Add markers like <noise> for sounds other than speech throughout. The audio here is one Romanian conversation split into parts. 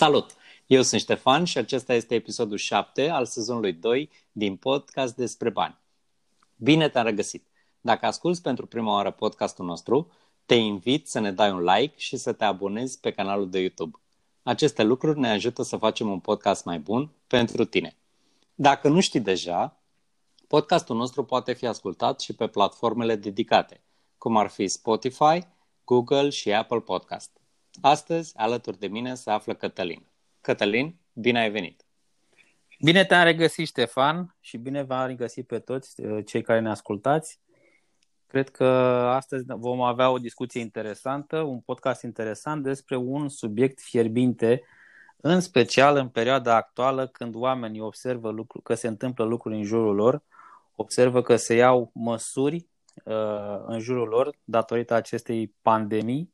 Salut! Eu sunt Ștefan și acesta este episodul 7 al sezonului 2 din podcast despre bani. Bine te-am regăsit! Dacă asculți pentru prima oară podcastul nostru, te invit să ne dai un like și să te abonezi pe canalul de YouTube. Aceste lucruri ne ajută să facem un podcast mai bun pentru tine. Dacă nu știi deja, podcastul nostru poate fi ascultat și pe platformele dedicate, cum ar fi Spotify, Google și Apple Podcast. Astăzi, alături de mine, se află Cătălin. Cătălin, bine ai venit! Bine te-am regăsit, Ștefan, și bine v-am regăsit pe toți uh, cei care ne ascultați. Cred că astăzi vom avea o discuție interesantă, un podcast interesant despre un subiect fierbinte, în special în perioada actuală când oamenii observă lucru, că se întâmplă lucruri în jurul lor, observă că se iau măsuri uh, în jurul lor datorită acestei pandemii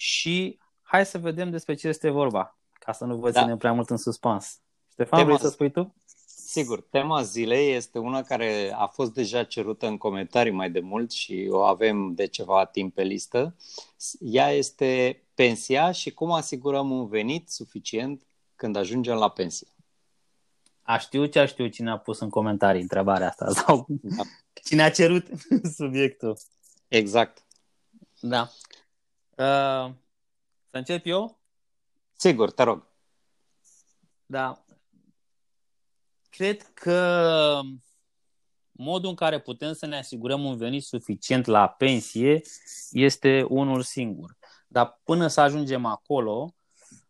și hai să vedem despre ce este vorba, ca să nu vă da. ținem prea mult în suspans. Ștefan, tema, vrei să spui tu? Sigur, tema zilei este una care a fost deja cerută în comentarii mai de mult și o avem de ceva timp pe listă. Ea este pensia și cum asigurăm un venit suficient când ajungem la pensie. A știu ce a știu cine a pus în comentarii întrebarea asta sau da. cine a cerut <laughs> subiectul. Exact. Da. Uh, să încep eu? Sigur, te rog. Da. Cred că modul în care putem să ne asigurăm un venit suficient la pensie este unul singur. Dar până să ajungem acolo,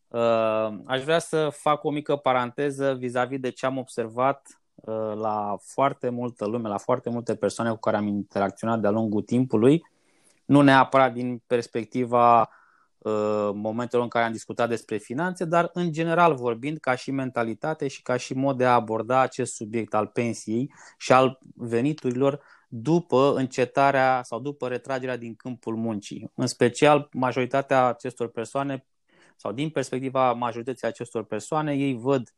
uh, aș vrea să fac o mică paranteză vis-a-vis de ce am observat uh, la foarte multă lume, la foarte multe persoane cu care am interacționat de-a lungul timpului, nu neapărat din perspectiva uh, momentelor în care am discutat despre finanțe, dar în general vorbind ca și mentalitate și ca și mod de a aborda acest subiect al pensiei și al veniturilor după încetarea sau după retragerea din câmpul muncii. În special, majoritatea acestor persoane sau din perspectiva majorității acestor persoane, ei văd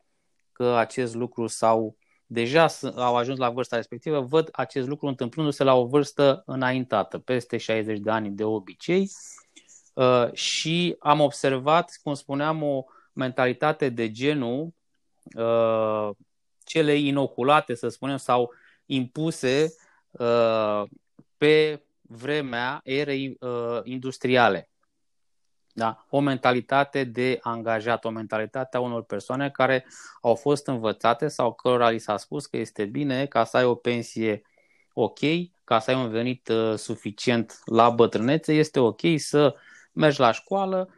că acest lucru sau deja au ajuns la vârsta respectivă, văd acest lucru întâmplându-se la o vârstă înaintată, peste 60 de ani de obicei uh, și am observat, cum spuneam, o mentalitate de genul uh, cele inoculate, să spunem, sau impuse uh, pe vremea erei industriale. Da? O mentalitate de angajat, o mentalitate a unor persoane care au fost învățate sau cărora li s-a spus că este bine ca să ai o pensie ok, ca să ai un venit uh, suficient la bătrânețe, este ok să mergi la școală,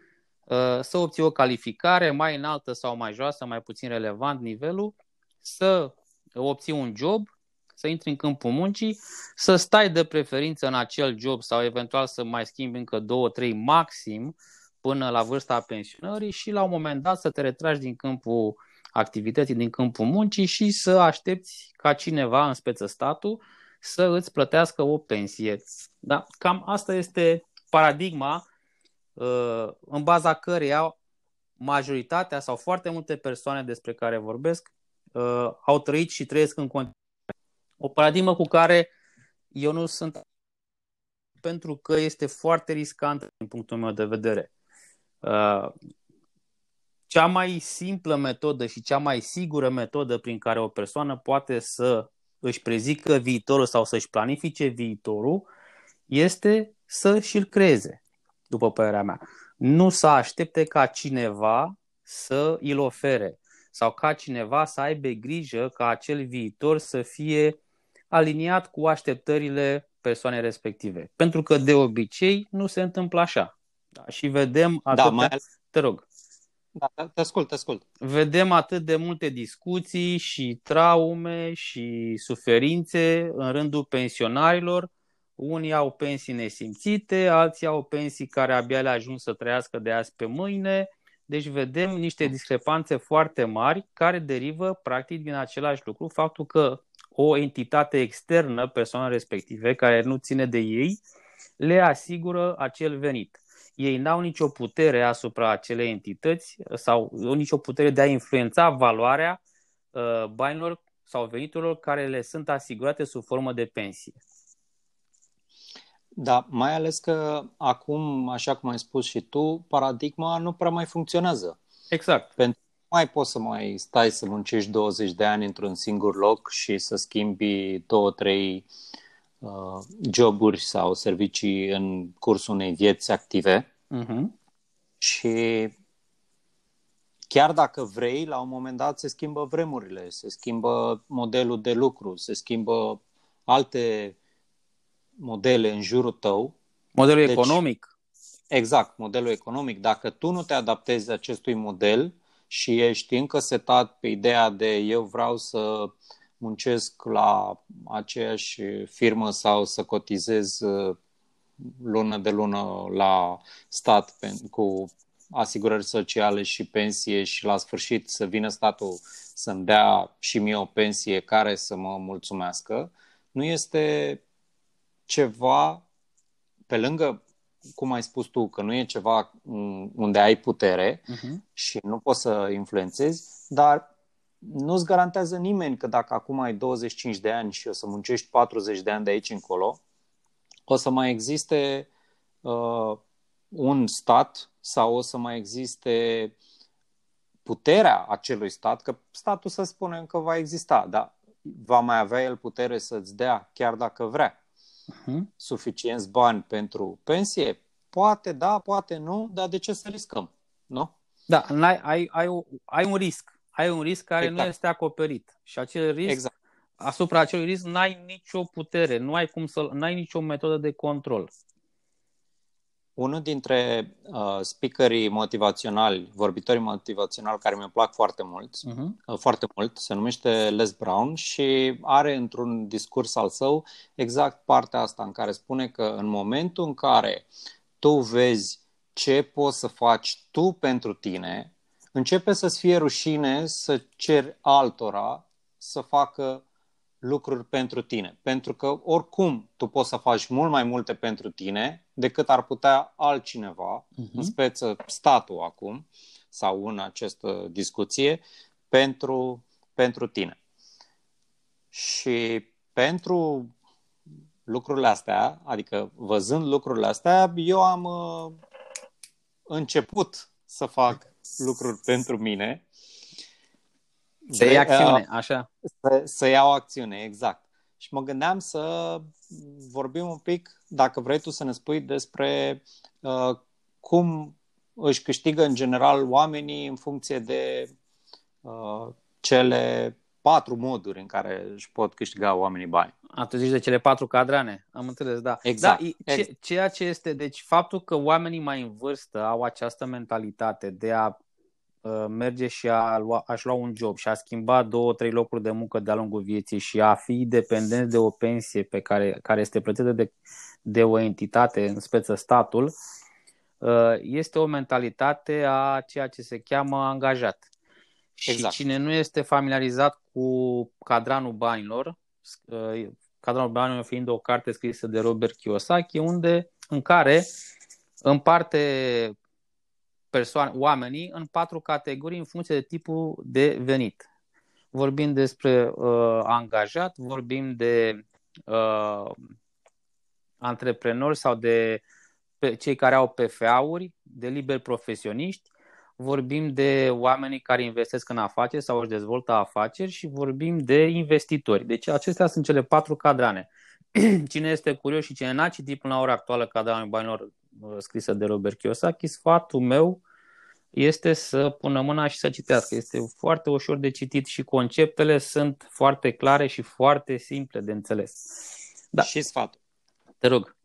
uh, să obții o calificare mai înaltă sau mai joasă, mai puțin relevant nivelul, să obții un job, să intri în câmpul muncii, să stai de preferință în acel job sau eventual să mai schimbi încă două, trei maxim, până la vârsta pensionării și la un moment dat să te retragi din câmpul activității, din câmpul muncii și să aștepți ca cineva, în speță statul, să îți plătească o pensie. Da? Cam asta este paradigma uh, în baza căreia majoritatea sau foarte multe persoane despre care vorbesc uh, au trăit și trăiesc în continuare. O paradigmă cu care eu nu sunt pentru că este foarte riscant din punctul meu de vedere. Uh, cea mai simplă metodă și cea mai sigură metodă prin care o persoană poate să își prezică viitorul sau să-și planifice viitorul este să și-l creeze, după părerea mea. Nu să aștepte ca cineva să îl ofere sau ca cineva să aibă grijă ca acel viitor să fie aliniat cu așteptările persoanei respective. Pentru că de obicei nu se întâmplă așa. Da, și vedem da, atâtea... Da, mai... Te rog. Da, te ascult, te ascult. Vedem atât de multe discuții și traume și suferințe în rândul pensionarilor. Unii au pensii nesimțite, alții au pensii care abia le ajung să trăiască de azi pe mâine. Deci vedem niște discrepanțe foarte mari care derivă practic din același lucru, faptul că o entitate externă, persoana respective, care nu ține de ei, le asigură acel venit ei n-au nicio putere asupra acelei entități sau nicio putere de a influența valoarea uh, banilor sau veniturilor care le sunt asigurate sub formă de pensie. Da, mai ales că acum, așa cum ai spus și tu, paradigma nu prea mai funcționează. Exact. Pentru că nu mai poți să mai stai să muncești 20 de ani într-un singur loc și să schimbi două, trei uh, joburi sau servicii în cursul unei vieți active. Uh-huh. Și chiar dacă vrei, la un moment dat se schimbă vremurile, se schimbă modelul de lucru, se schimbă alte modele în jurul tău. Modelul deci, economic. Exact, modelul economic. Dacă tu nu te adaptezi acestui model și ești încă setat pe ideea de eu vreau să muncesc la aceeași firmă sau să cotizez uh, lună de lună la stat cu asigurări sociale și pensie și la sfârșit să vină statul să-mi dea și mie o pensie care să mă mulțumească, nu este ceva pe lângă, cum ai spus tu, că nu e ceva unde ai putere uh-huh. și nu poți să influențezi, dar nu-ți garantează nimeni că dacă acum ai 25 de ani și o să muncești 40 de ani de aici încolo, o să mai existe uh, un stat sau o să mai existe puterea acelui stat, că statul să spunem că va exista, dar va mai avea el putere să-ți dea, chiar dacă vrea, uh-huh. suficienți bani pentru pensie? Poate da, poate nu, dar de ce să riscăm? Nu? Da, ai, ai, ai, ai un risc. Ai un risc care exact. nu este acoperit. Și acel risc, exact. asupra acelui risc, n-ai nicio putere, nu ai cum să, n-ai nicio metodă de control. Unul dintre uh, speakerii motivaționali, vorbitorii motivaționali care mi-e plac foarte mult, uh-huh. uh, foarte mult, se numește Les Brown și are într-un discurs al său exact partea asta în care spune că în momentul în care tu vezi ce poți să faci tu pentru tine, începe să-ți fie rușine să ceri altora să facă lucruri pentru tine. Pentru că oricum tu poți să faci mult mai multe pentru tine decât ar putea altcineva, uh-huh. în speță statul acum, sau în această discuție, pentru, pentru tine. Și pentru lucrurile astea, adică văzând lucrurile astea, eu am uh, început să fac lucruri pentru mine să iei acțiune, așa. Să, să iau acțiune, exact. Și mă gândeam să vorbim un pic, dacă vrei tu să ne spui despre uh, cum își câștigă în general oamenii în funcție de uh, cele patru moduri în care își pot câștiga oamenii bani. Atunci zici de cele patru cadrane, am înțeles, da. Exact. Da, ce, ceea ce este, deci faptul că oamenii mai în vârstă au această mentalitate de a Uh, merge și a lua, aș lua un job și a schimba două, trei locuri de muncă de-a lungul vieții și a fi dependent de o pensie pe care, care este plătită de, de o entitate, în speță statul, uh, este o mentalitate a ceea ce se cheamă angajat. Exact. Și cine nu este familiarizat cu cadranul banilor, uh, cadranul banilor fiind o carte scrisă de Robert Kiyosaki, unde, în care împarte persoane, oamenii în patru categorii în funcție de tipul de venit. Vorbim despre uh, angajat, vorbim de uh, antreprenori sau de pe, cei care au PFA-uri, de liberi profesioniști, vorbim de oamenii care investesc în afaceri sau își dezvoltă afaceri și vorbim de investitori. Deci acestea sunt cele patru cadrane. <clears throat> Cine este curios și cine n-a citit până la ora actuală cadranul banilor Uh, scrisă de Robert Kiyosaki, sfatul meu este să pună mâna și să citească. Este foarte ușor de citit și conceptele sunt foarte clare și foarte simple de înțeles. Da. Și sfatul. Te rog.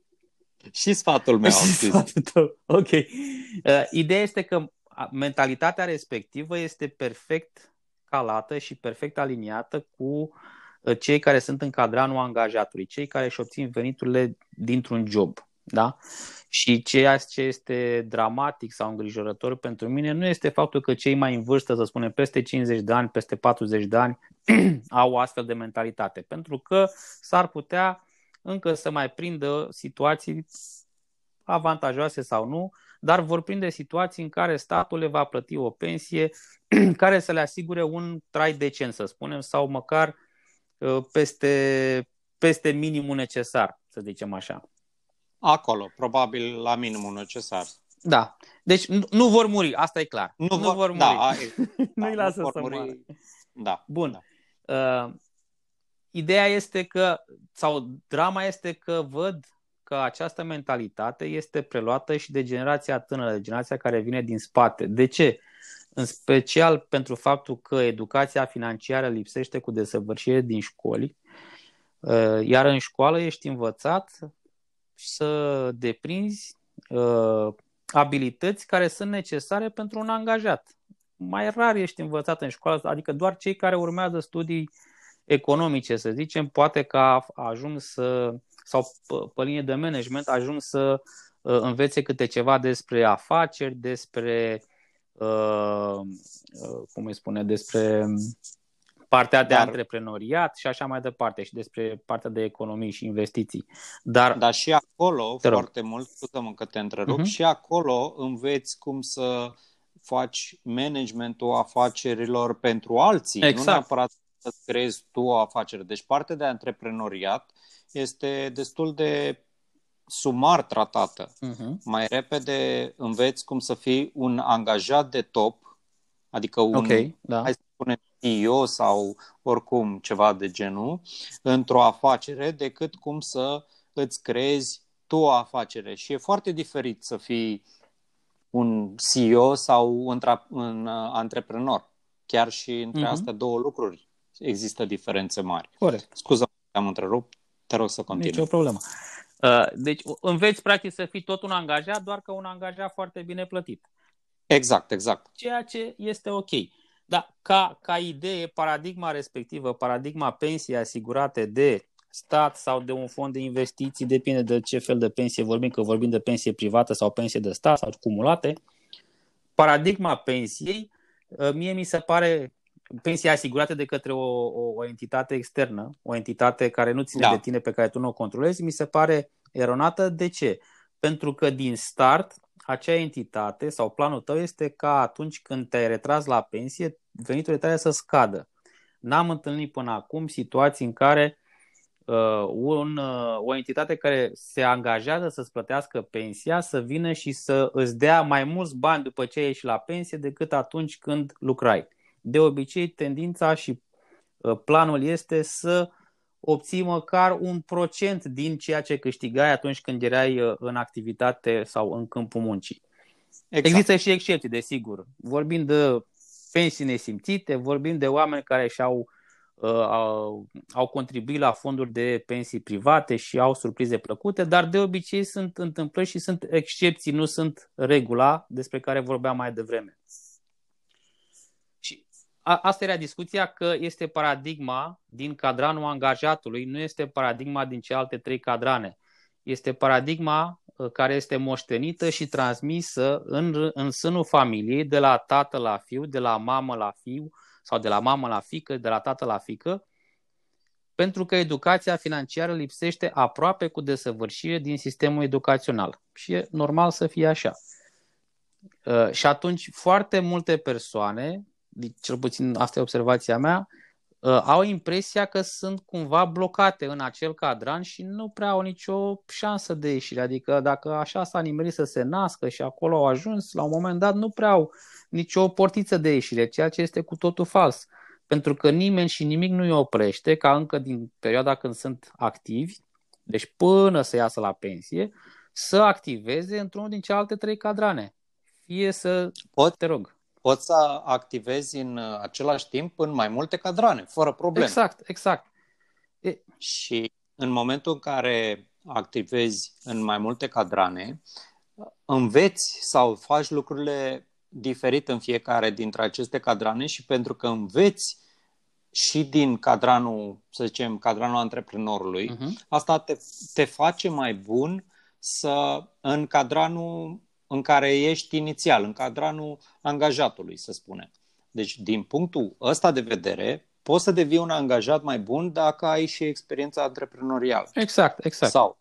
Și sfatul meu. Și <laughs> sfatul tău. Ok. Uh, ideea este că mentalitatea respectivă este perfect calată și perfect aliniată cu uh, cei care sunt în cadranul angajatului, cei care își obțin veniturile dintr-un job. Da? Și ceea ce este dramatic sau îngrijorător pentru mine nu este faptul că cei mai în vârstă, să spunem, peste 50 de ani, peste 40 de ani, <clears throat> au o astfel de mentalitate. Pentru că s-ar putea încă să mai prindă situații avantajoase sau nu, dar vor prinde situații în care statul le va plăti o pensie <clears throat> care să le asigure un trai decent, să spunem, sau măcar uh, peste, peste minimul necesar, să zicem așa. Acolo, probabil la minimul necesar. Da. Deci nu, nu vor muri, asta e clar. Nu, nu vor, vor muri. <laughs> Da, Nu-i da, lasă vor să muri. moară. Da. Bun. Da. Uh, ideea este că, sau drama este că văd că această mentalitate este preluată și de generația tânără, de generația care vine din spate. De ce? În special pentru faptul că educația financiară lipsește cu desăvârșire din școli, uh, iar în școală ești învățat să deprinzi uh, abilități care sunt necesare pentru un angajat. Mai rar ești învățat în școală, adică doar cei care urmează studii economice, să zicem, poate că ajung să, sau pe, pe linie de management, ajung să uh, învețe câte ceva despre afaceri, despre, uh, uh, cum îi spune, despre partea de Dar- antreprenoriat și așa mai departe, și despre partea de economii și investiții. Dar, Dar și acolo, Te rog. foarte mult, scuză-mă că te întrerup, Mhm. și acolo înveți cum să faci managementul afacerilor pentru alții, nu Exact. neapărat să creezi tu o afacere. Deci partea de antreprenoriat este destul de sumar tratată. uh-huh. Mai repede înveți cum să fii un angajat de top, adică un, ok, da. hai să spunem, CEO sau oricum ceva de genul, într-o afacere, decât cum să îți creezi tu o afacere. Și e foarte diferit să fii un CEO sau un, tra- un uh, antreprenor. Chiar și între Mhm. astea două lucruri există diferențe mari. Corect. Scuză, am întrerupt, te rog să continui. Nici o problemă. Uh, Deci înveți practic să fii tot un angajat, doar că un angajat foarte bine plătit. Exact, exact. Ceea ce este ok. Dar ca, ca idee, paradigma respectivă, paradigma pensiei asigurate de stat sau de un fond de investiții, depinde de ce fel de pensie vorbim, că vorbim de pensie privată sau pensie de stat sau cumulate, paradigma pensiei, uh, mie mi se pare pensia asigurată de către o, o, o entitate externă, o entitate care nu ține Da. de tine, pe care tu nu o controlezi, mi se pare eronată. De ce? Pentru că din start, acea entitate sau planul tău este ca atunci când te-ai retras la pensie, veniturile tale să scadă. N-am întâlnit până acum situații în care uh, un, uh, o entitate care se angajează să-ți plătească pensia să vină și să îți dea mai mulți bani după ce ai ieșit la pensie decât atunci când lucrai. De obicei, tendința și uh, planul este să obții măcar un procent din ceea ce câștigai atunci când erai uh, în activitate sau în câmpul muncii. exact. Există și excepții, desigur. Vorbim de pensii nesimțite, vorbim de oameni care și-au uh, au, au contribuit la fonduri de pensii private și au surprize plăcute, dar de obicei sunt întâmplări și sunt excepții, nu sunt regula despre care vorbeam mai devreme. Și a, asta era discuția că este paradigma din cadranul angajatului, nu este paradigma din celelalte trei cadrane. Este paradigma uh, care este moștenită și transmisă în, în sânul familiei, de la tată la fiu, de la mamă la fiu sau de la mamă la fică, de la tată la fică, pentru că educația financiară lipsește aproape cu desăvârșire din sistemul educațional. Și e normal să fie așa. Uh, Și atunci foarte multe persoane, cel puțin asta e observația mea, uh, au impresia că sunt cumva blocate în acel cadran și nu prea au nicio șansă de ieșire. Adică dacă așa s-a nimerit să se nască și acolo au ajuns, la un moment dat nu prea au nicio portiță de ieșire, ceea ce este cu totul fals. Pentru că nimeni și nimic nu îi oprește ca încă din perioada când sunt activi, deci până să iasă la pensie, să activeze într-unul din celelalte trei cadrane. Fie să... Pot, Te rog. Poți să activezi în uh, același timp în mai multe cadrane, fără probleme. Exact, exact. E, Și în momentul în care activezi în mai multe cadrane, înveți sau faci lucrurile diferit în fiecare dintre aceste cadrane și pentru că înveți și din cadranul, să zicem, cadranul antreprenorului, uh-huh. asta te, te face mai bun să în cadranul în care ești inițial, în cadranul angajatului, să spunem. Deci, din punctul ăsta de vedere, poți să devii un angajat mai bun dacă ai și experiența antreprenorială. Exact, exact. Sau,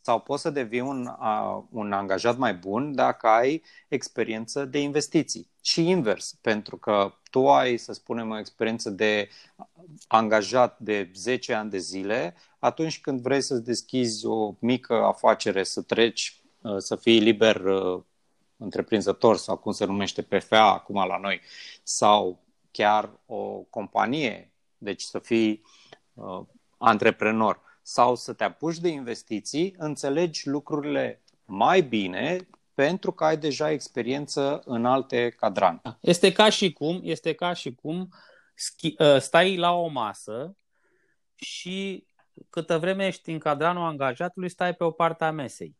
sau poți să devii un, uh, un angajat mai bun dacă ai experiență de investiții. Și invers, pentru că tu ai, să spunem, o experiență de angajat de 10 ani de zile, atunci când vrei să-ți deschizi o mică afacere, să treci, uh, să fii liber uh, întreprinzător sau cum se numește PFA acum la noi, sau chiar o companie, deci să fii uh, antreprenor sau să te apuci de investiții, înțelegi lucrurile mai bine pentru că ai deja experiență în alte cadrane. Este ca și cum, este ca și cum uh, stai la o masă și câtă vreme ești în cadranul angajatului, stai pe o parte a mesei.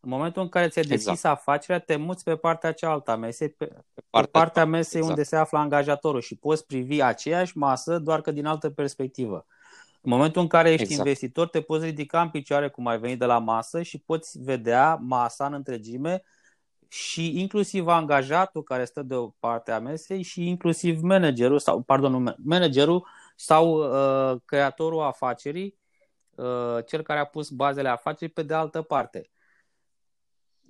În momentul în care ți-ai deschis exact. afacerea, te muți pe partea cealaltă a mesei, pe, pe partea, partea mesei exact. unde se află angajatorul și poți privi aceeași masă, doar că din altă perspectivă. În momentul în care ești exact. investitor, te poți ridica în picioare cum ai venit de la masă și poți vedea masa în întregime și inclusiv angajatul care stă de o parte a mesei și inclusiv managerul sau, pardon, managerul sau uh, creatorul afacerii, uh, cel care a pus bazele afacerii pe de altă parte.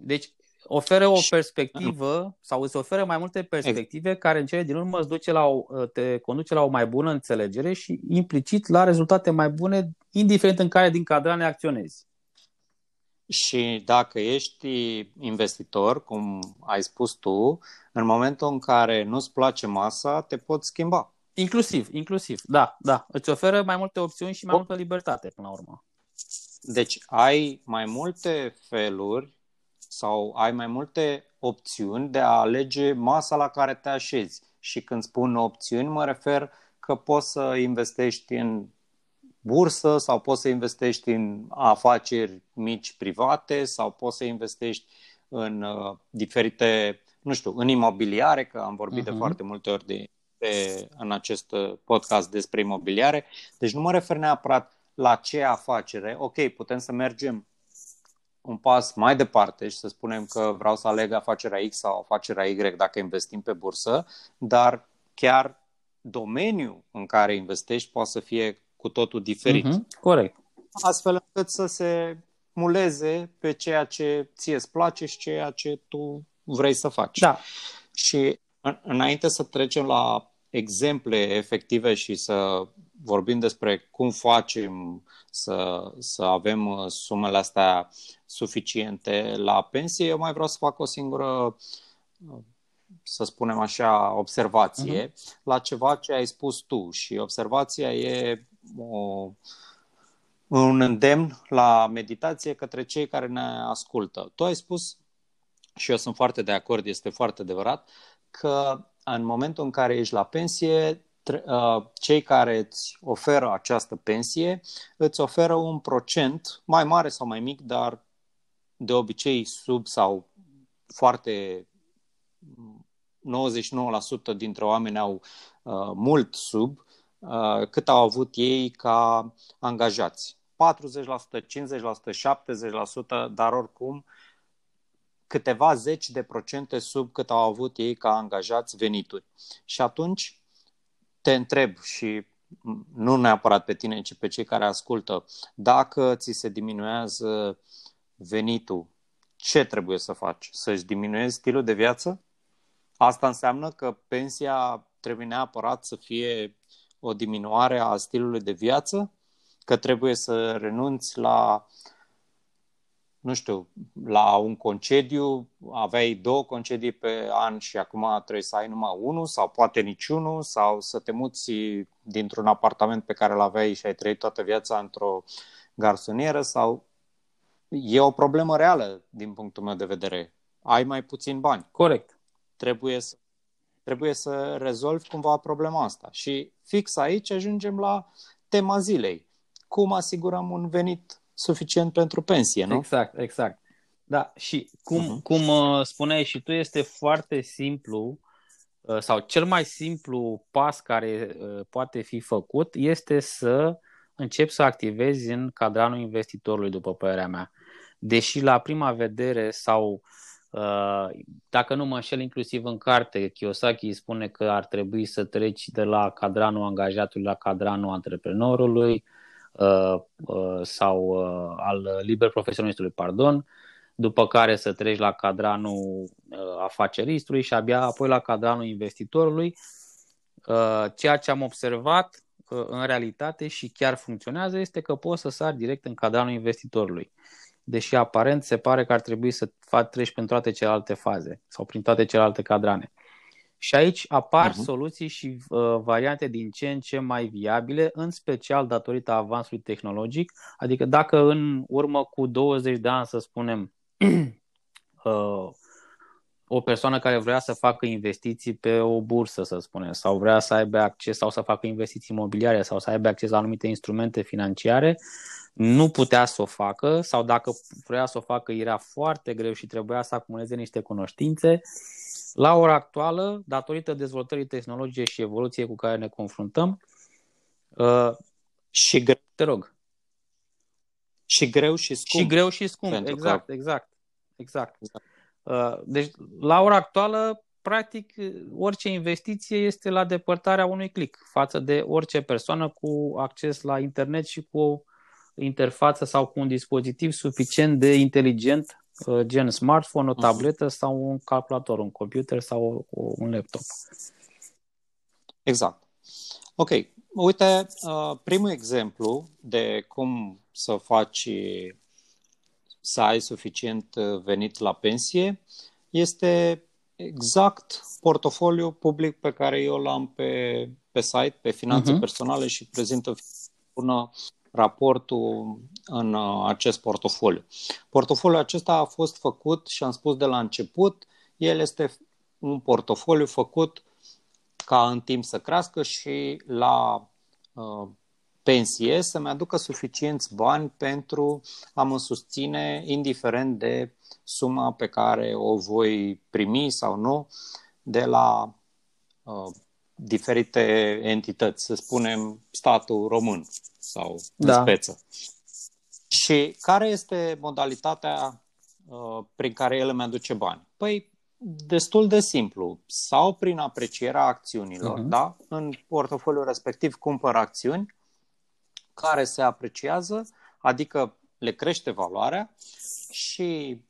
Deci oferă o perspectivă sau îți oferă mai multe perspective care în cele din urmă îți duce la o, te conduce la o mai bună înțelegere și implicit la rezultate mai bune, indiferent în care din cadrane acționezi. Și dacă ești investitor, cum ai spus tu, în momentul în care nu-ți place masa, te poți schimba. Inclusiv, inclusiv, da, da. Îți oferă mai multe opțiuni și mai multă libertate până la urmă. Deci ai mai multe feluri sau ai mai multe opțiuni de a alege masa la care te așezi. Și când spun opțiuni, mă refer că poți să investești în bursă sau poți să investești în afaceri mici private sau poți să investești în uh, diferite, nu știu, în imobiliare, că am vorbit uh-huh. de mhm. foarte multe ori de, de, în acest uh, podcast despre imobiliare. Deci nu mă refer neapărat la ce afacere. Ok, putem să mergem un pas mai departe și să spunem că vreau să aleg afacerea X sau afacerea Y dacă investim pe bursă, dar chiar domeniul în care investești poate să fie cu totul diferit. Mm-hmm, corect. Astfel încât să se muleze pe ceea ce ție îți place și ceea ce tu vrei să faci. Da. Și înainte să trecem la exemple efective și să vorbim despre cum facem să, să avem uh, sumele astea suficiente la pensie, eu mai vreau să fac o singură, uh, să spunem așa, observație uh-huh. la ceva ce ai spus tu. Și observația e o, un îndemn la meditație către cei care ne ascultă. Tu ai spus, și eu sunt foarte de acord, este foarte adevărat, că în momentul în care ești la pensie, Uh, cei care îți oferă această pensie îți oferă un procent mai mare sau mai mic, dar de obicei sub sau foarte 99% dintre oameni au uh, mult sub uh, cât au avut ei ca angajați. 40%, 50%, 70%, dar oricum câteva zeci de procente sub cât au avut ei ca angajați venituri. Și atunci te întreb și nu neapărat pe tine, ci pe cei care ascultă, dacă ți se diminuează venitul, ce trebuie să faci? Să-și diminuezi stilul de viață? Asta înseamnă că pensia trebuie neapărat să fie o diminuare a stilului de viață? Că trebuie să renunți la nu știu, la un concediu aveai două concedii pe an și acum trebuie să ai numai unul sau poate niciunul sau să te muți dintr-un apartament pe care îl aveai și ai trăit toată viața într-o garsonieră sau e o problemă reală din punctul meu de vedere. Ai mai puțin bani. Corect. Trebuie să, trebuie să rezolvi cumva problema asta. Și fix aici ajungem la tema zilei. Cum asigurăm un venit suficient pentru pensie, nu? Exact, exact. Da, și cum, uh-huh. cum uh, spuneai și tu, este foarte simplu uh, sau cel mai simplu pas care uh, poate fi făcut este să începi să activezi în cadranul investitorului, după părerea mea. Deși la prima vedere sau dacă nu mă înșel inclusiv în carte, Kiyosaki spune că ar trebui să treci de la cadranul angajatului la cadranul antreprenorului, Uh, uh, sau uh, al liber profesionistului, pardon, după care să treci la cadranul afaceristului și abia apoi la cadranul investitorului. Ceea ce am observat în realitate și chiar funcționează este că poți să sari direct în cadranul investitorului. deși aparent se pare că ar trebui să faci treci prin toate celelalte faze sau prin toate celelalte cadrane. Și aici apar uh-huh. soluții și uh, variante din ce în ce mai viabile, în special datorită avansului tehnologic. Adică dacă în urmă cu 20 de ani, să spunem, <clears throat> uh, o persoană care vrea să facă investiții pe o bursă, să spunem, sau vrea să aibă acces sau să facă investiții imobiliare sau să aibă acces la anumite instrumente financiare, nu putea să o facă sau dacă vrea să o facă era foarte greu și trebuia să acumuleze niște cunoștințe. La ora actuală, datorită dezvoltării tehnologiei și evoluției cu care ne confruntăm, uh, și greu. Te rog. Și greu și scump. Și greu și scump, exact, că... exact, exact. exact. Uh, deci, la ora actuală, practic, orice investiție este la depărtarea unui click față de orice persoană cu acces la internet și cu o interfață sau cu un dispozitiv suficient de inteligent, uh, gen smartphone, o mhm. tabletă sau un calculator, un computer sau un laptop. Exact. Ok. Uite, uh, primul exemplu de cum să faci să ai suficient uh, venit la pensie este exact portofoliul public pe care eu l-am pe, pe site, pe finanțe uh-huh. personale și prezintă până raportul în uh, acest portofoliu. Portofoliul acesta a fost făcut și am spus de la început, el este un portofoliu făcut ca în timp să crească și la uh, pensie să-mi aducă suficienți bani pentru a mă susține, indiferent de suma pe care o voi primi sau nu de la uh, diferite entități, să spunem statul român sau da. în speță. Și care este modalitatea uh, prin care el îmi aduce bani? Păi, destul de simplu. Sau prin aprecierea acțiunilor, uh-huh. da? În portofoliul respectiv cumpăr acțiuni care se apreciază, adică le crește valoarea și uh,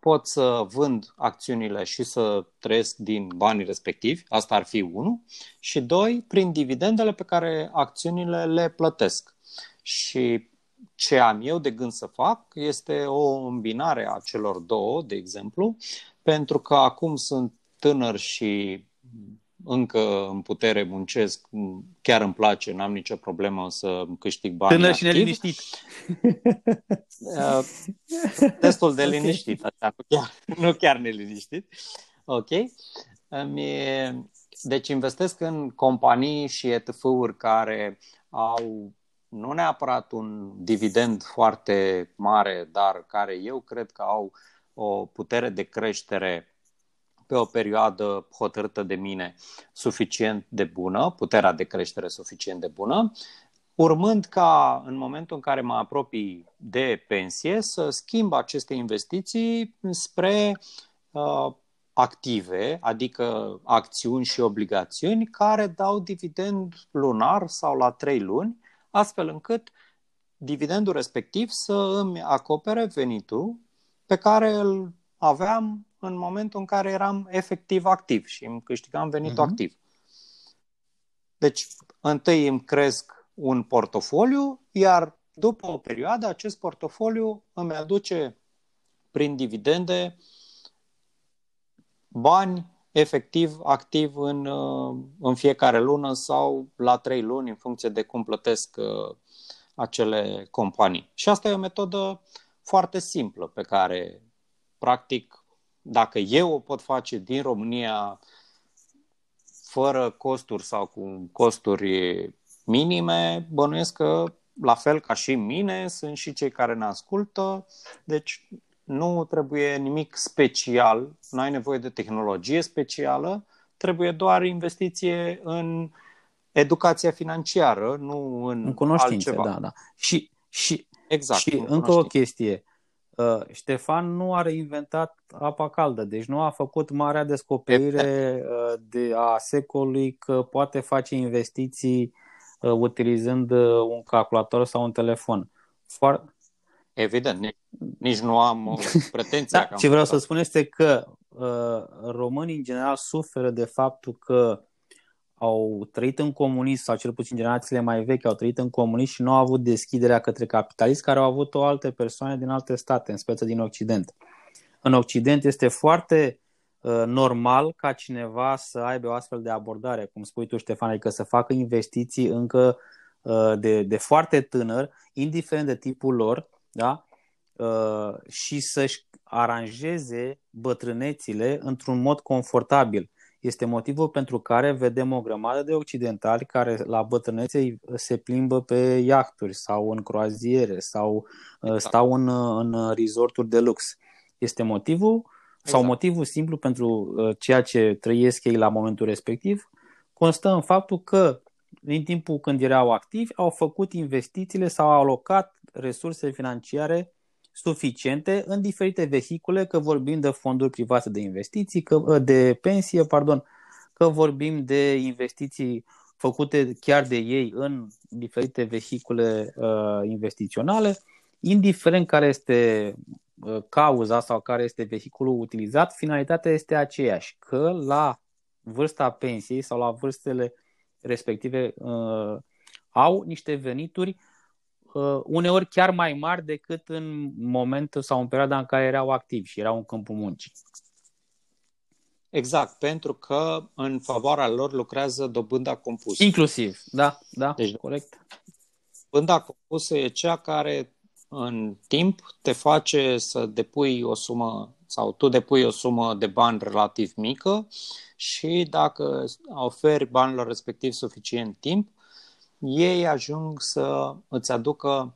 pot să vând acțiunile și să trăiesc din banii respectivi, asta ar fi unul, și doi, prin dividendele pe care acțiunile le plătesc. Și ce am eu de gând să fac este o îmbinare a celor două, de exemplu, pentru că acum sunt tânăr și încă în putere muncesc, chiar îmi place, n-am nicio problemă să câștig bani Tânăr și neliniștit. Uh, destul de liniștit, așa, nu chiar, nu chiar neliniștit. Ok. Deci investesc în companii și ETF-uri care au nu neapărat un dividend foarte mare, dar care eu cred că au o putere de creștere pe o perioadă hotărâtă de mine suficient de bună, puterea de creștere suficient de bună, urmând ca în momentul în care mă apropii de pensie să schimb aceste investiții spre uh, active, adică acțiuni și obligațiuni care dau dividend lunar sau la trei luni, astfel încât dividendul respectiv să îmi acopere venitul pe care îl aveam în momentul în care eram efectiv activ și îmi câștigam venitul uh-huh. activ. Deci, întâi îmi cresc un portofoliu, iar după o perioadă acest portofoliu îmi aduce prin dividende bani efectiv activ în, uh, în fiecare lună sau la trei luni în funcție de cum plătesc uh, acele companii. Și asta e o metodă foarte simplă pe care practic dacă eu o pot face din România fără costuri sau cu costuri minime, bănuiesc că la fel ca și mine, sunt și cei care ne ascultă, deci nu trebuie nimic special, nu ai nevoie de tehnologie specială, trebuie doar investiție în educația financiară, nu în, în cunoștințe, altceva. da, da. Și, și, exact, și încă o chestie. Uh, Ștefan nu a reinventat apa caldă, deci nu a făcut marea descoperire uh, de a secolului că poate face investiții uh, utilizând un calculator sau un telefon. Foar... Evident, nici, nici nu am pretenția. <laughs> da, ce vreau să spun este că uh, românii în general suferă de faptul că au trăit în comunism sau cel puțin generațiile mai vechi au trăit în comunism și nu au avut deschiderea către capitalism care au avut-o alte persoane din alte state, în speță din Occident. În Occident este foarte uh, normal ca cineva să aibă o astfel de abordare, cum spui tu, Ștefan, adică să facă investiții încă uh, de, de foarte tânăr, indiferent de tipul lor, da? Uh, și să-și aranjeze bătrânețile într-un mod confortabil. Este motivul pentru care vedem o grămadă de occidentali care la bătrânețe se plimbă pe iahturi sau în croaziere sau uh, exact. stau în, în resorturi de lux. Este motivul exact. sau motivul simplu pentru uh, ceea ce trăiesc ei la momentul respectiv constă în faptul că în timpul când erau activi au făcut investițiile sau au alocat resurse financiare suficiente în diferite vehicule, că vorbim de fonduri private de investiții, că, ă, de pensie, pardon, că vorbim de investiții făcute chiar de ei în diferite vehicule uh, investiționale, indiferent care este uh, cauza sau care este vehiculul utilizat, finalitatea este aceeași, că la vârsta pensiei sau la vârstele respective uh, au niște venituri uh, uneori chiar mai mari decât în momentul sau în perioada în care erau activi și erau în câmpul muncii. Exact, pentru că în favoarea lor lucrează dobânda compusă. Inclusiv, da, da, deci, corect. Dobânda compusă e cea care în timp te face să depui o sumă sau tu depui o sumă de bani relativ mică și dacă oferi banilor respectiv suficient timp, ei ajung să îți aducă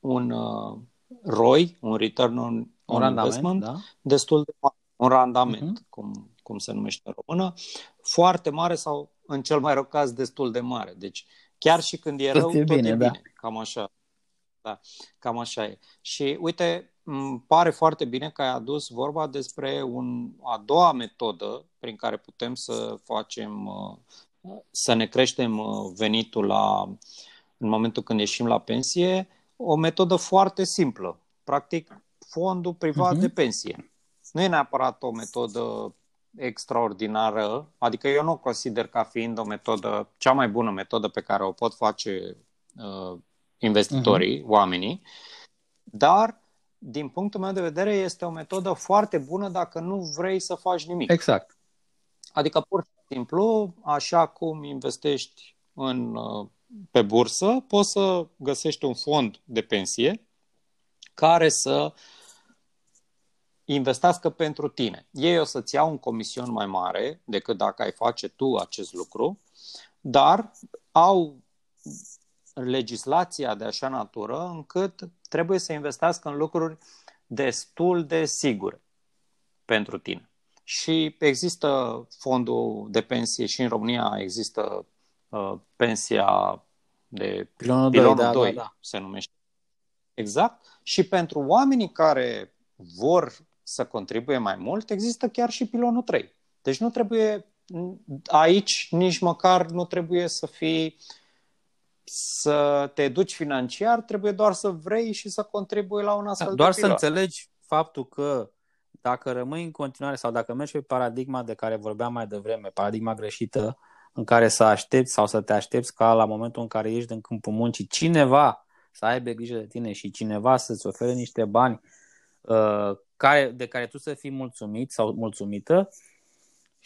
un uh, ROI, un return on, un on investment, da? destul de mare, un randament, uh-huh. cum, cum se numește în română, foarte mare sau, în cel mai rău caz, destul de mare. Deci, chiar și când e rău, tot, tot bine, e da. bine. Cam așa. Da, cam așa e. Și uite, îmi pare foarte bine că ai adus vorba despre un, a doua metodă prin care putem să facem uh, să ne creștem uh, venitul la, în momentul când ieșim la pensie, o metodă foarte simplă. Practic, fondul privat uh-huh. de pensie. Nu e neapărat o metodă extraordinară, adică eu nu o consider ca fiind o metodă, cea mai bună metodă pe care o pot face uh, investitorii, uh-huh. oamenii, dar din punctul meu de vedere este o metodă foarte bună dacă nu vrei să faci nimic. Exact. Adică pur și simplu, așa cum investești în, uh, pe bursă, poți să găsești un fond de pensie care să investească pentru tine. Ei o să-ți iau un comision mai mare decât dacă ai face tu acest lucru, dar au legislația de așa natură încât trebuie să investească în lucruri destul de sigure pentru tine. Și există fondul de pensie și în România există uh, pensia de pilonul, pilonul 2, 2 da, da, da. se numește. Exact. Și pentru oamenii care vor să contribuie mai mult, există chiar și pilonul 3. Deci nu trebuie aici nici măcar nu trebuie să fii să te duci financiar, trebuie doar să vrei și să contribui la un astfel doar de pilon. Doar să înțelegi faptul că dacă rămâi în continuare sau dacă mergi pe paradigma de care vorbeam mai devreme, paradigma greșită, în care să aștepți sau să te aștepți ca la momentul în care ești în câmpul muncii cineva să aibă grijă de tine și cineva să-ți ofere niște bani uh, care, de care tu să fii mulțumit sau mulțumită,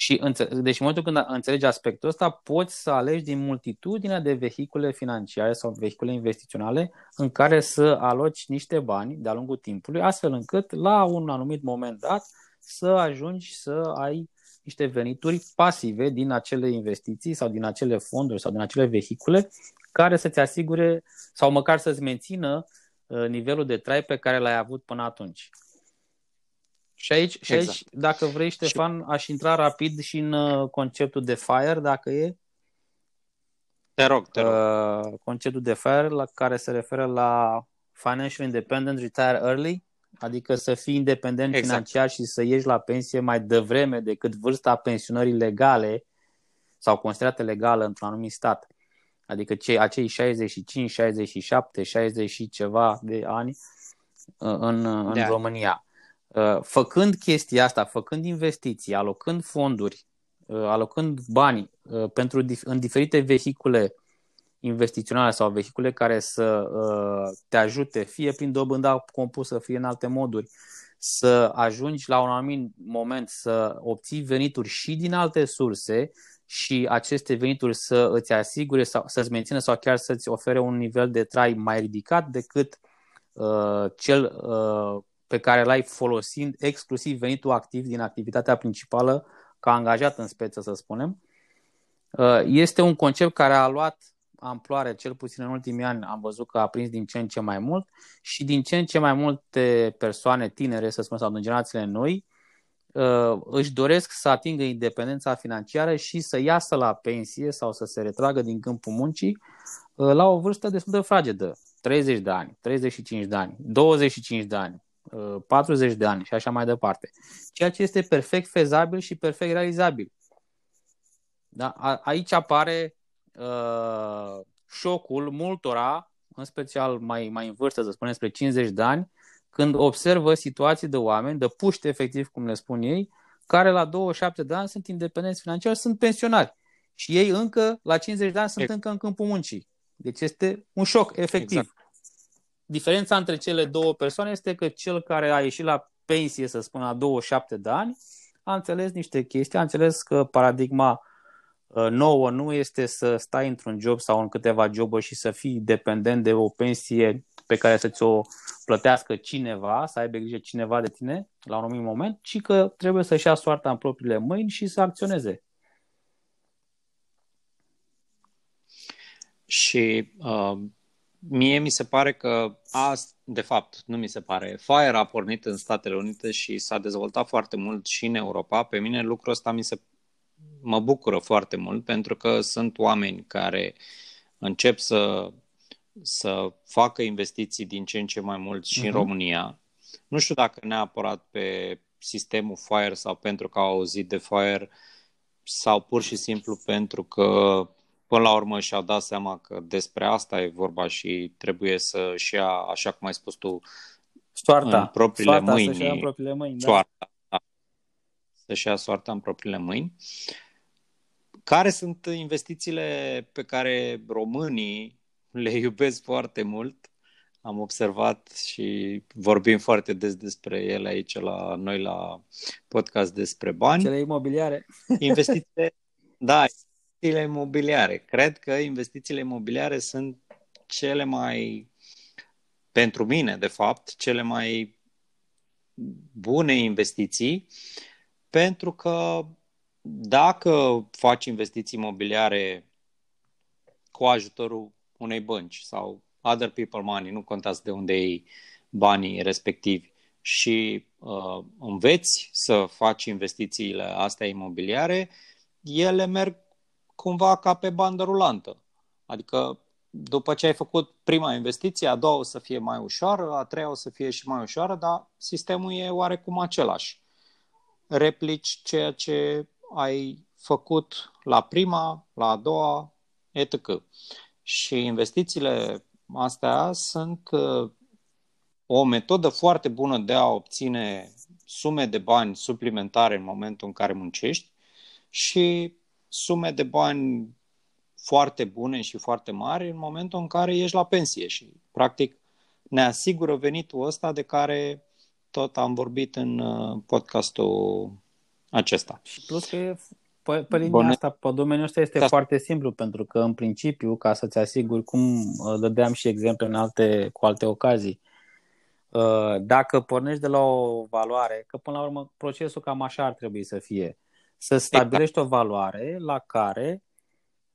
și deci în momentul când înțelegi aspectul ăsta, poți să alegi din multitudinea de vehicule financiare sau vehicule investiționale în care să aloci niște bani de-a lungul timpului, astfel încât la un anumit moment dat să ajungi să ai niște venituri pasive din acele investiții sau din acele fonduri sau din acele vehicule care să-ți asigure sau măcar să-ți mențină uh, nivelul de trai pe care l-ai avut până atunci. Și aici, și aici exact. dacă vrei, Ștefan, și... aș intra rapid și în uh, conceptul de FIRE, dacă e. Te rog, te rog. Uh, conceptul de FIRE la care se referă la Financial Independent Retire Early, adică să fii independent exact. financiar și să ieși la pensie mai devreme decât vârsta pensionării legale sau considerate legală într-un anumit stat. Adică cei, acei 65, 67, 60 și ceva de ani uh, în, în de România. Uh, făcând chestia asta, făcând investiții, alocând fonduri alocând bani pentru, în diferite vehicule investiționale sau vehicule care să te ajute, fie prin dobânda compusă, fie în alte moduri, să ajungi la un anumit moment să obții venituri și din alte surse și aceste venituri să îți asigure sau să-ți mențină sau chiar să-ți ofere un nivel de trai mai ridicat decât uh, cel uh, pe care l-ai folosind exclusiv venitul activ din activitatea principală ca angajat în speță, să spunem. Uh, este un concept care a luat amploare, cel puțin în ultimii ani am văzut că a prins din ce în ce mai mult și din ce în ce mai multe persoane tinere, să spunem, sau în generațiile noi, uh, își doresc să atingă independența financiară și să iasă la pensie sau să se retragă din câmpul muncii uh, la o vârstă destul de fragedă, 30 de ani, 35 de ani, 25 de ani, 40 uh, de ani și așa mai departe. Ceea ce este perfect fezabil și perfect realizabil. Da? Aici apare uh, șocul multora, în special mai, mai în vârstă, să spunem, spre 50 de ani, când observă situații de oameni, de puști efectiv, cum le spun ei, care la 27 de ani sunt independenți financiar, sunt pensionari. Și ei încă, la 50 de ani, sunt încă în câmpul muncii. Deci este un șoc, efectiv. Exact. Diferența între cele două persoane este că cel care a ieșit la pensie, să spunem, la 27 de ani, a înțeles niște chestii, a înțeles că paradigma Uh, nouă nu este să stai într-un job sau în câteva joburi și să fii dependent de o pensie pe care să ți-o plătească cineva, să aibă grijă cineva de tine la un anumit moment, ci că trebuie să-și ia soarta în propriile mâini și să acționeze. Și uh, mie mi se pare că, a, de fapt, nu mi se pare, FIRE a pornit în Statele Unite și s-a dezvoltat foarte mult și în Europa. Pe mine lucrul ăsta mi se mă bucură foarte mult pentru că sunt oameni care încep să, să facă investiții din ce în ce mai mult și uh-huh. în mhm. România. Nu știu dacă neapărat pe sistemul FIRE sau pentru că au auzit de FIRE sau pur și simplu pentru că până la urmă și-au dat seama că despre asta e vorba și trebuie să-și ia, așa cum ai spus tu, soarta, în propriile soarta mâini. Să-și ia în propriile mâini, soarta, da. da. Să-și ia soarta în propriile mâini. Care sunt investițiile pe care românii le iubesc foarte mult? Am observat și vorbim foarte des despre ele aici la noi la podcast despre bani. Cele imobiliare. Investițiile, da, investițiile imobiliare. Cred că investițiile imobiliare sunt cele mai, pentru mine, de fapt, cele mai bune investiții, pentru că dacă faci investiții imobiliare cu ajutorul unei bănci sau other people money, nu contați de unde iei banii respectivi și uh, înveți să faci investițiile astea imobiliare, ele merg cumva ca pe bandă rulantă. Adică după ce ai făcut prima investiție, a doua o să fie mai ușoară, a treia o să fie și mai ușoară, dar sistemul e oarecum același. Replici ceea ce ai făcut la prima, la a doua, etc. Și investițiile astea sunt uh, o metodă foarte bună de a obține sume de bani suplimentare în momentul în care muncești și sume de bani foarte bune și foarte mari în momentul în care ești la pensie și practic ne asigură venitul ăsta de care tot am vorbit în uh, podcastul acesta. Și plus că e, pe, pe linia Bune. asta, pe domeniul ăsta este da. foarte simplu, pentru că în principiu, ca să-ți asiguri, cum uh, dădeam și exemple în alte, cu alte ocazii, uh, dacă pornești de la o valoare, că până la urmă procesul cam așa ar trebui să fie, să stabilești o valoare la care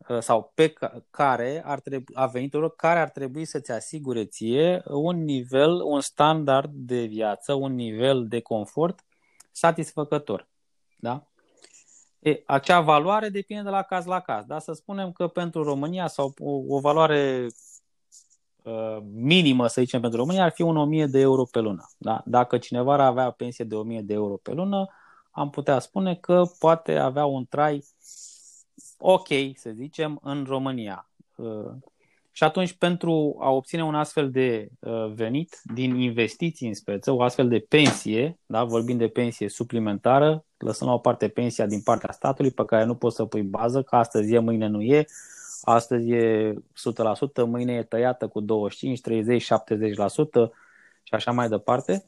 uh, sau pe care ar trebui, a veniturilor care ar trebui să-ți asigure ție un nivel, un standard de viață, un nivel de confort satisfăcător. Da? E, acea valoare depinde de la caz la caz. Da? Să spunem că pentru România sau o, o valoare uh, minimă, să zicem, pentru România ar fi un 1000 de euro pe lună. Da? Dacă cineva ar avea pensie de 1000 de euro pe lună, am putea spune că poate avea un trai ok, să zicem, în România. Uh, Și atunci, pentru a obține un astfel de uh, venit din investiții în speță, o astfel de pensie, da, vorbim de pensie suplimentară, lăsăm la o parte pensia din partea statului pe care nu poți să pui bază, că astăzi e, mâine nu e, astăzi e 100%, mâine e tăiată cu 25, 30, 70% și așa mai departe.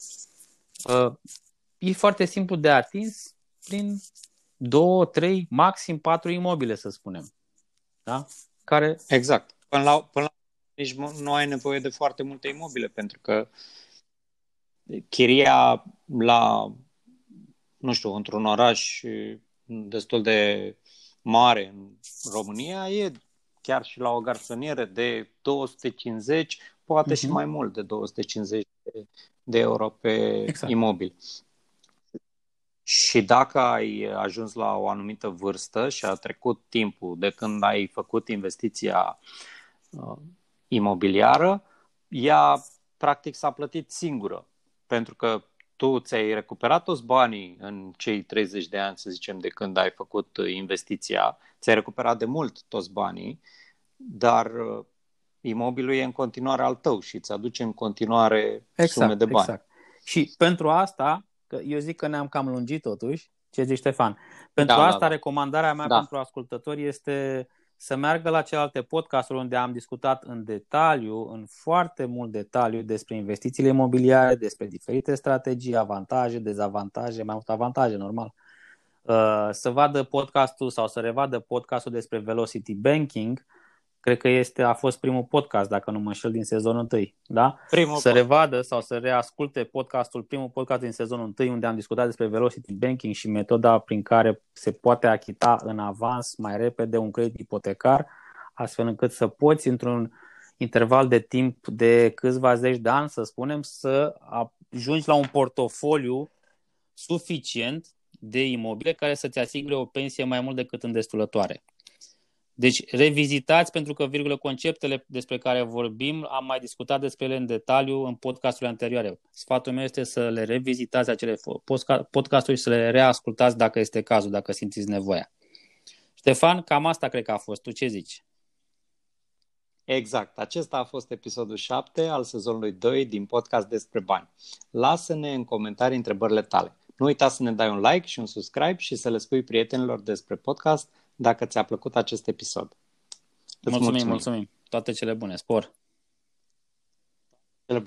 Uh, e foarte simplu de atins prin două, trei, maxim patru imobile, să spunem. Da? Care... Exact. Până la, până la nici nu ai nevoie de foarte multe imobile, pentru că chiria la, nu știu, într-un oraș destul de mare în România e chiar și la o garsonieră de 250, poate uh-huh. și mhm. mai mult de 250 de, de euro pe exact. imobil. Și dacă ai ajuns la o anumită vârstă și a trecut timpul de când ai făcut investiția uh, imobiliară, ea practic s-a plătit singură. Pentru că tu ți-ai recuperat toți banii în cei 30 de ani, să zicem, de când ai făcut investiția, ți-ai recuperat de mult toți banii, dar uh, imobilul e în continuare al tău și îți aduce în continuare exact, sume de bani. Exact. Și pentru asta, că eu zic că ne-am cam lungit totuși, ce zici Ștefan? Pentru da, asta, da, da. recomandarea mea da. pentru ascultători este să meargă la celelalte podcasturi unde am discutat în detaliu, în foarte mult detaliu despre investițiile imobiliare, despre diferite strategii, avantaje, dezavantaje, mai multe avantaje, normal. Uh, să vadă podcastul sau să revadă podcastul despre Velocity Banking, cred că este, a fost primul podcast, dacă nu mă înșel, din sezonul 1, da? Primul să revadă sau să reasculte podcastul, primul podcast din sezonul 1, unde am discutat despre Velocity Banking și metoda prin care se poate achita în avans mai repede un credit ipotecar, astfel încât să poți, într-un interval de timp de câțiva zeci de ani, să spunem, să ajungi la un portofoliu suficient de imobile care să-ți asigure o pensie mai mult decât îndestulătoare. Deci revizitați pentru că, virgulă, conceptele despre care vorbim, am mai discutat despre ele în detaliu în podcasturile anterioare. Sfatul meu este să le revizitați acele podcasturi și să le reascultați dacă este cazul, dacă simțiți nevoia. Ștefan, cam asta cred că a fost. Tu ce zici? Exact. Acesta a fost episodul 7 al sezonului 2 din podcast despre bani. Lasă-ne în comentarii întrebările tale. Nu uita să ne dai un like și un subscribe și să le spui prietenilor despre podcast dacă ți-a plăcut acest episod. Îți mulțumim, mulțumim. mulțumim. Toate cele bune. Spor!